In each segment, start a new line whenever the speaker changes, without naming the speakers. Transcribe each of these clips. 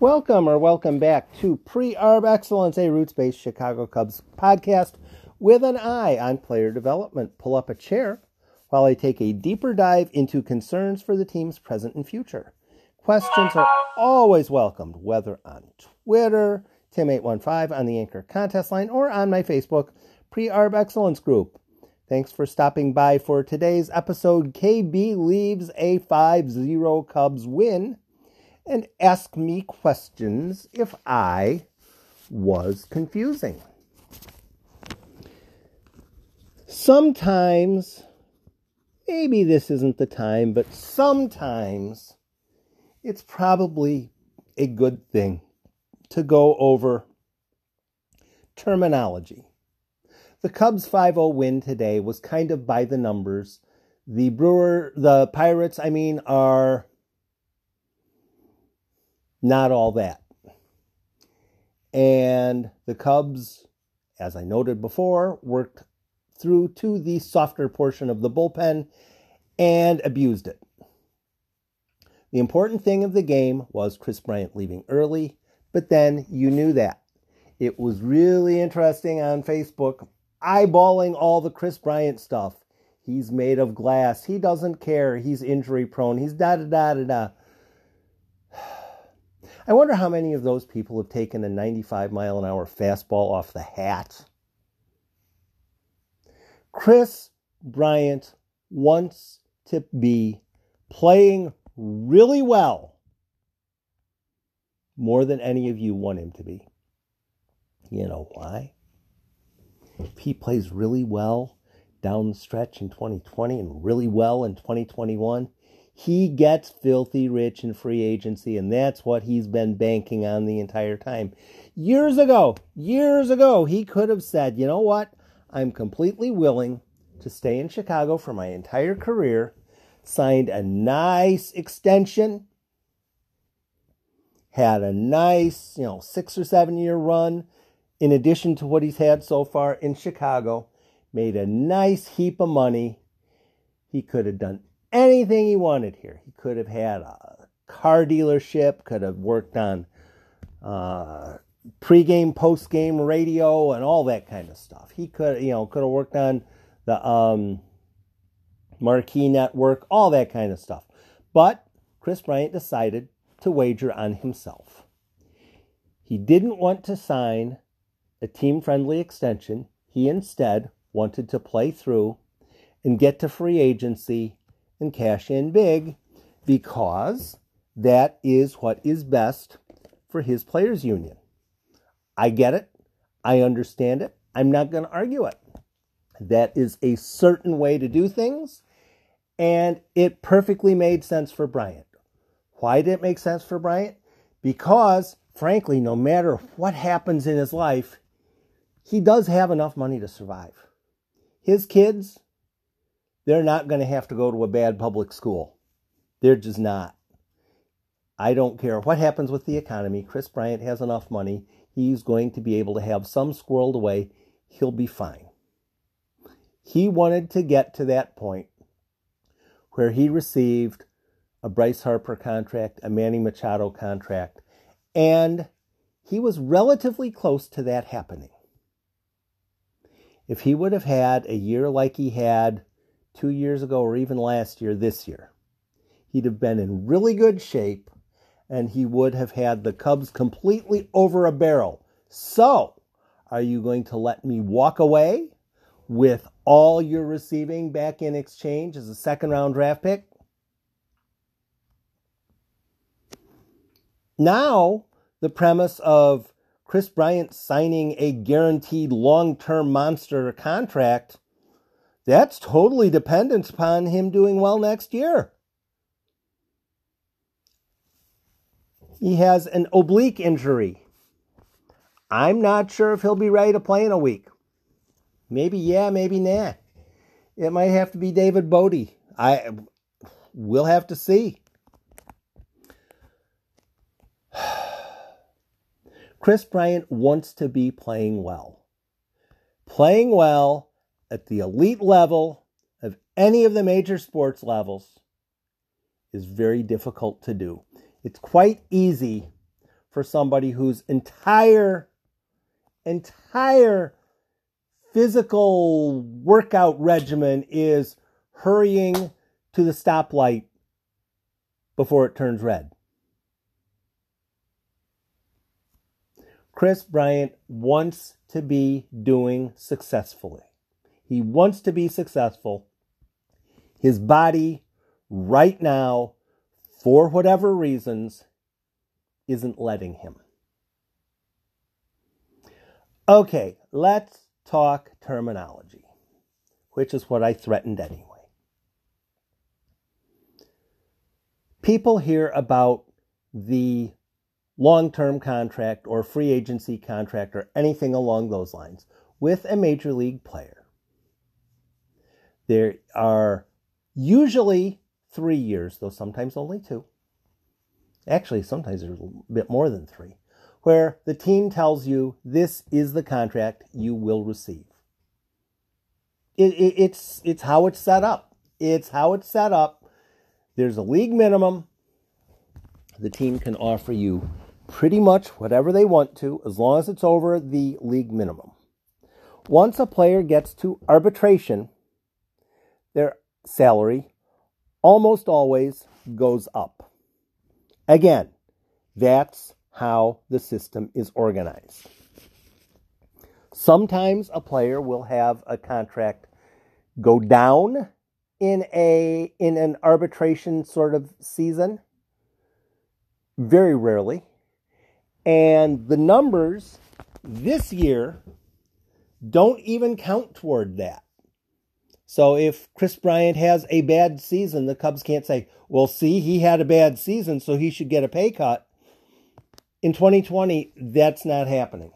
Welcome or welcome back to Pre Arb Excellence, a roots based Chicago Cubs podcast with an eye on player development. Pull up a chair while I take a deeper dive into concerns for the team's present and future. Questions are always welcomed, whether on Twitter, Tim815 on the Anchor contest line, or on my Facebook Pre Arb Excellence group. Thanks for stopping by for today's episode. KB leaves a 5 0 Cubs win and ask me questions if I was confusing. Sometimes, maybe this isn't the time, but sometimes it's probably a good thing to go over terminology. The Cubs 5-0 win today was kind of by the numbers. The Brewer, the Pirates, I mean, are not all that. And the Cubs, as I noted before, worked through to the softer portion of the bullpen and abused it. The important thing of the game was Kris Bryant leaving early, but then you knew that. It was really interesting on Facebook, eyeballing all the Kris Bryant stuff. He's made of glass. He doesn't care. He's injury prone. He's da da da da da. I wonder how many of those people have taken a 95 mile an hour fastball off the hat. Kris Bryant wants to be playing really well more than any of you want him to be. You know why? If he plays really well down the stretch in 2020 and really well in 2021, he gets filthy rich in free agency, and that's what he's been banking on the entire time. Years ago, years ago, he could have said, you know what? I'm completely willing to stay in Chicago for my entire career, signed a nice extension, had a nice, you know, six or seven year run in addition to what he's had so far in Chicago, made a nice heap of money. He could have done anything he wanted here. He could have had a car dealership, could have worked on uh, pregame, postgame radio, and all that kind of stuff. He could, you know, could have worked on the um, marquee network, all that kind of stuff. But Kris Bryant decided to wager on himself. He didn't want to sign a team friendly extension. He instead wanted to play through and get to free agency and cash in big because that is what is best for his players union. I get it. I understand it. I'm not going to argue it. That is a certain way to do things, and it perfectly made sense for Bryant. Why did it make sense for Bryant? Because, frankly, no matter what happens in his life, he does have enough money to survive. His kids, they're not going to have to go to a bad public school. They're just not. I don't care what happens with the economy. Kris Bryant has enough money. He's going to be able to have some squirreled away. He'll be fine. He wanted to get to that point where he received a Bryce Harper contract, a Manny Machado contract, and he was relatively close to that happening. If he would have had a year like he had two years ago or even last year, this year. He'd have been in really good shape and he would have had the Cubs completely over a barrel. So, are you going to let me walk away with all you're receiving back in exchange as a second round draft pick? Now, the premise of Kris Bryant signing a guaranteed long term monster contract that's totally dependent upon him doing well next year. He has an oblique injury. I'm not sure if he'll be ready to play in a week. Maybe yeah, maybe nah. It might have to be David Bote. I we'll have to see. Kris Bryant wants to be playing well. Playing well at the elite level of any of the major sports levels is very difficult to do. It's quite easy for somebody whose entire, entire physical workout regimen is hurrying to the stoplight before it turns red. Kris Bryant wants to be doing successfully. He wants to be successful. His body, right now, for whatever reasons, isn't letting him. Okay, let's talk terminology, which is what I threatened anyway. People hear about the long term contract or free agency contract or anything along those lines with a major league player. There are usually three years, though sometimes only two. Actually, sometimes there's a bit more than three, where the team tells you this is the contract you will receive. It, it, it's, it's how it's set up. It's how it's set up. There's a league minimum. The team can offer you pretty much whatever they want to as long as it's over the league minimum. Once a player gets to arbitration, salary almost always goes up. Again, that's how the system is organized. Sometimes a player will have a contract go down in a in an arbitration sort of season. Very rarely. And the numbers this year don't even count toward that. So if Kris Bryant has a bad season, the Cubs can't say, well, see, he had a bad season, so he should get a pay cut. In 2020, that's not happening.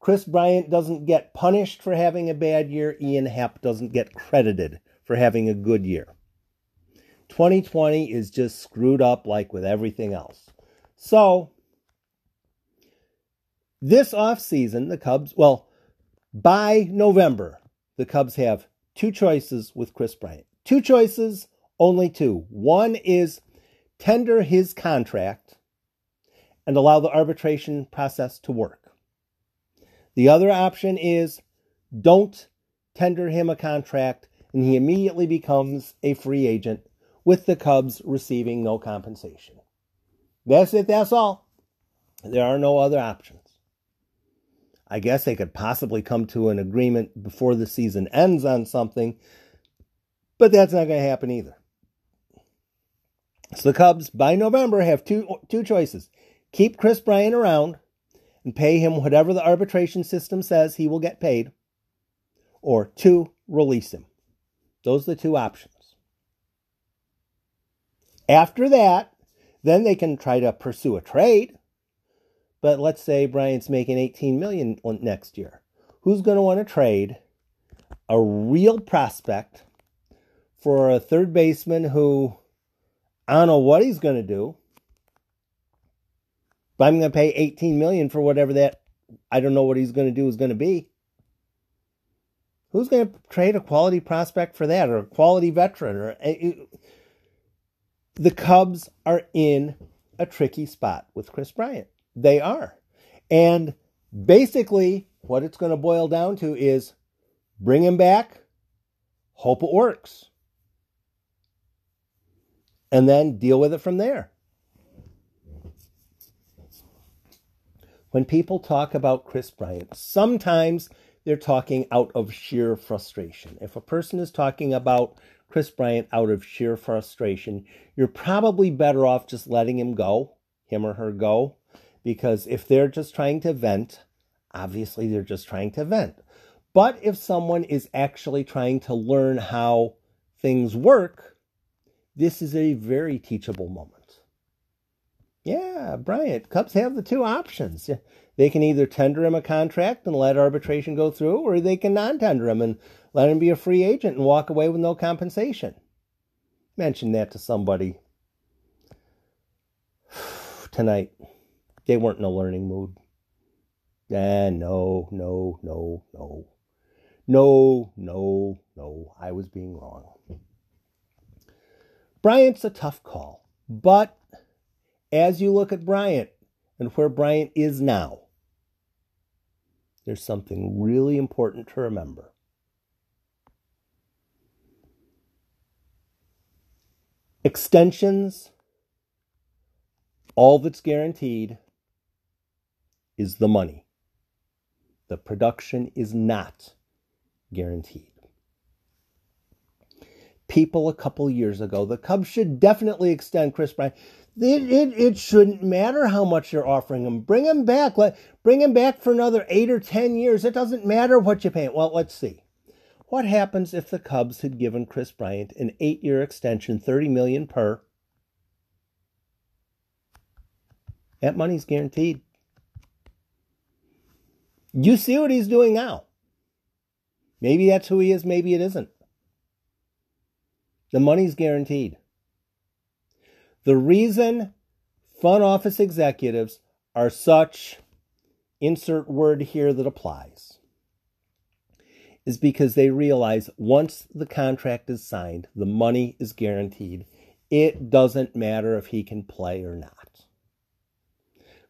Kris Bryant doesn't get punished for having a bad year. Ian Happ doesn't get credited for having a good year. 2020 is just screwed up like with everything else. So, this offseason, the Cubs, well, by November, the Cubs have two choices with Kris Bryant. Two choices, only two. One is tender his contract and allow the arbitration process to work. The other option is don't tender him a contract and he immediately becomes a free agent with the Cubs receiving no compensation. That's it, that's all. There are no other options. I guess they could possibly come to an agreement before the season ends on something, but that's not going to happen either. So the Cubs by November have two two choices. Keep Kris Bryant around and pay him whatever the arbitration system says he will get paid, or two, release him. Those are the two options. After that, then they can try to pursue a trade. But let's say Bryant's making 18 million next year. Who's going to want to trade a real prospect for a third baseman who I don't know what he's going to do, but I'm going to pay 18 million for whatever that I don't know what he's going to do is going to be. Who's going to trade a quality prospect for that or a quality veteran or eh, the Cubs are in a tricky spot with Kris Bryant. They are. And basically, what it's going to boil down to is bring him back, hope it works, and then deal with it from there. When people talk about Kris Bryant, sometimes they're talking out of sheer frustration. If a person is talking about Kris Bryant out of sheer frustration, you're probably better off just letting him go, him or her go, because if they're just trying to vent, obviously they're just trying to vent. But if someone is actually trying to learn how things work, this is a very teachable moment. Yeah, Bryant, Cubs have the two options. They can either tender him a contract and let arbitration go through, or they can non tender him and let him be a free agent and walk away with no compensation. Mention that to somebody tonight. They weren't in a learning mood. And no, no, no, no. No, no, no. I was being wrong. Bryant's a tough call. But as you look at Bryant, and where Bryant is now, there's something really important to remember. Extensions, all that's guaranteed is the money. The production is not guaranteed. People a couple years ago, the Cubs should definitely extend Kris Bryant. It, it, it shouldn't matter how much you're offering him. Bring him back. Let, bring him back for another eight or ten years. It doesn't matter what you pay him. Well, let's see. What happens if the Cubs had given Kris Bryant an eight-year extension, thirty million per? That money's guaranteed. You see what he's doing now. Maybe that's who he is, maybe it isn't. The money's guaranteed. The reason front office executives are such, insert word here that applies, is because they realize once the contract is signed, the money is guaranteed. It doesn't matter if he can play or not.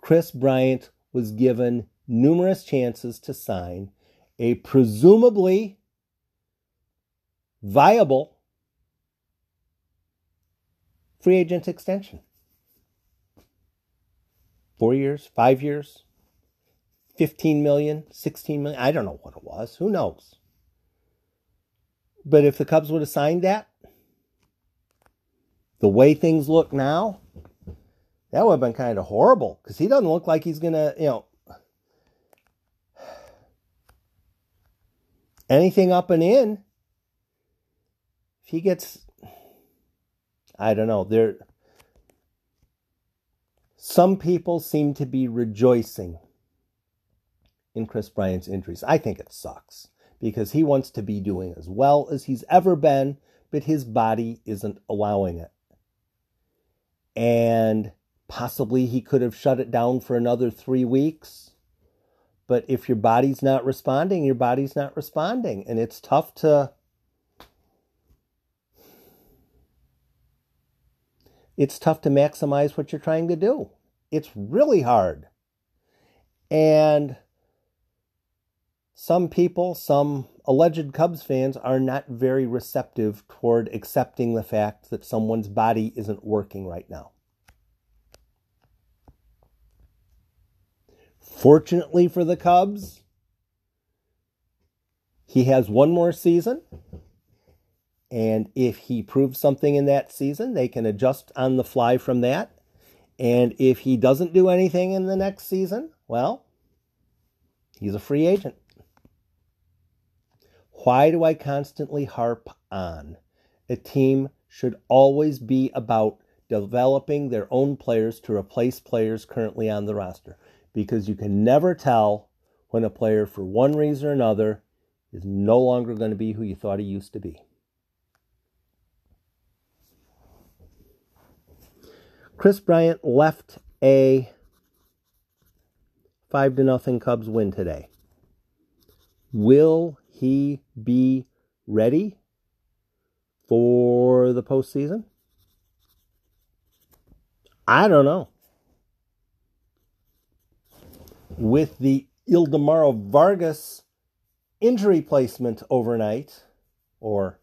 Kris Bryant was given numerous chances to sign a presumably viable free agent extension. Four years, five years, 15 million, 16 million. I don't know what it was. Who knows? But if the Cubs would have signed that, the way things look now, that would have been kind of horrible because he doesn't look like he's going to, you know, anything up and in. If he gets I don't know. There some people seem to be rejoicing in Kris Bryant's injuries. I think it sucks because he wants to be doing as well as he's ever been, but his body isn't allowing it. And possibly he could have shut it down for another three weeks. But if your body's not responding, your body's not responding. And it's tough to it's tough to maximize what you're trying to do. It's really hard. And some people, some alleged Cubs fans, are not very receptive toward accepting the fact that someone's body isn't working right now. Fortunately for the Cubs, he has one more season. And if he proves something in that season, they can adjust on the fly from that. And if he doesn't do anything in the next season, well, he's a free agent. Why do I constantly harp on? A team should always be about developing their own players to replace players currently on the roster because you can never tell when a player, for one reason or another, is no longer going to be who you thought he used to be. Kris Bryant left a 5 to nothing Cubs win today. Will he be ready for the postseason? I don't know. With the Ildemaro Vargas injury placement overnight, or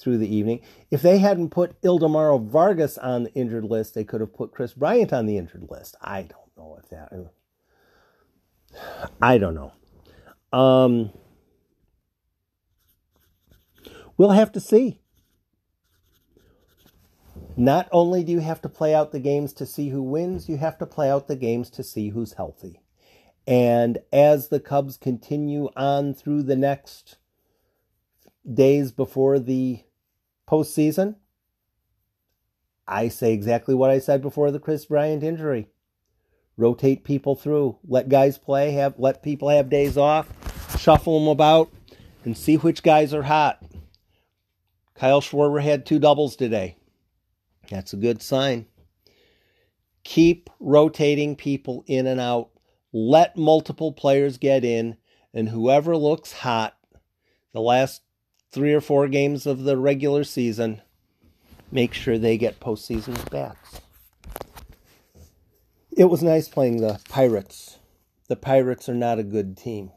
through the evening. If they hadn't put Ildemaro Vargas on the injured list, they could have put Kris Bryant on the injured list. I don't know if that. I don't know. Um, we'll have to see. Not only do you have to play out the games to see who wins, you have to play out the games to see who's healthy. And as the Cubs continue on through the next days before the postseason, I say exactly what I said before the Kris Bryant injury. Rotate people through, let guys play, have let people have days off, shuffle them about, and see which guys are hot. Kyle Schwarber had two doubles today. That's a good sign. Keep rotating people in and out. Let multiple players get in, and whoever looks hot, the last three or four games of the regular season, make sure they get postseason bats. it was nice playing the Pirates. The Pirates are not a good team.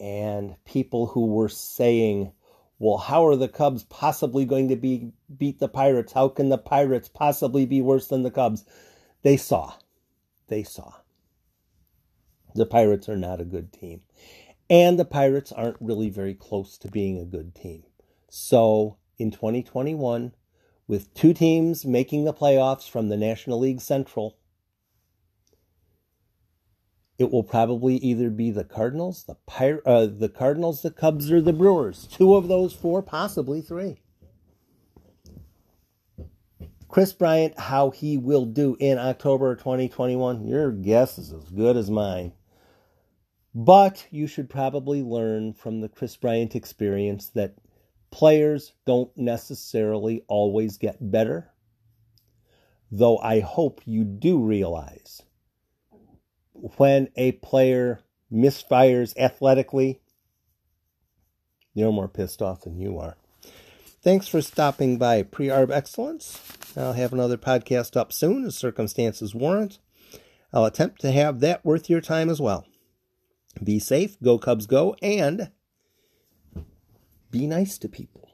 And people who were saying, well, how are the Cubs possibly going to be beat the Pirates? How can the Pirates possibly be worse than the Cubs? They saw. They saw. The Pirates are not a good team. And the Pirates aren't really very close to being a good team. So in 2021, with two teams making the playoffs from the National League Central, it will probably either be the Cardinals, the Pir- uh, the Cardinals, the Cubs, or the Brewers. Two of those four, possibly three. Kris Bryant, how he will do in October 2021, your guess is as good as mine. But you should probably learn from the Kris Bryant experience that players don't necessarily always get better. Though I hope you do realize when a player misfires athletically, they're more pissed off than you are. Thanks for stopping by Pre Arb Excellence. I'll have another podcast up soon as circumstances warrant. I'll attempt to have that worth your time as well. Be safe, go Cubs go, and be nice to people.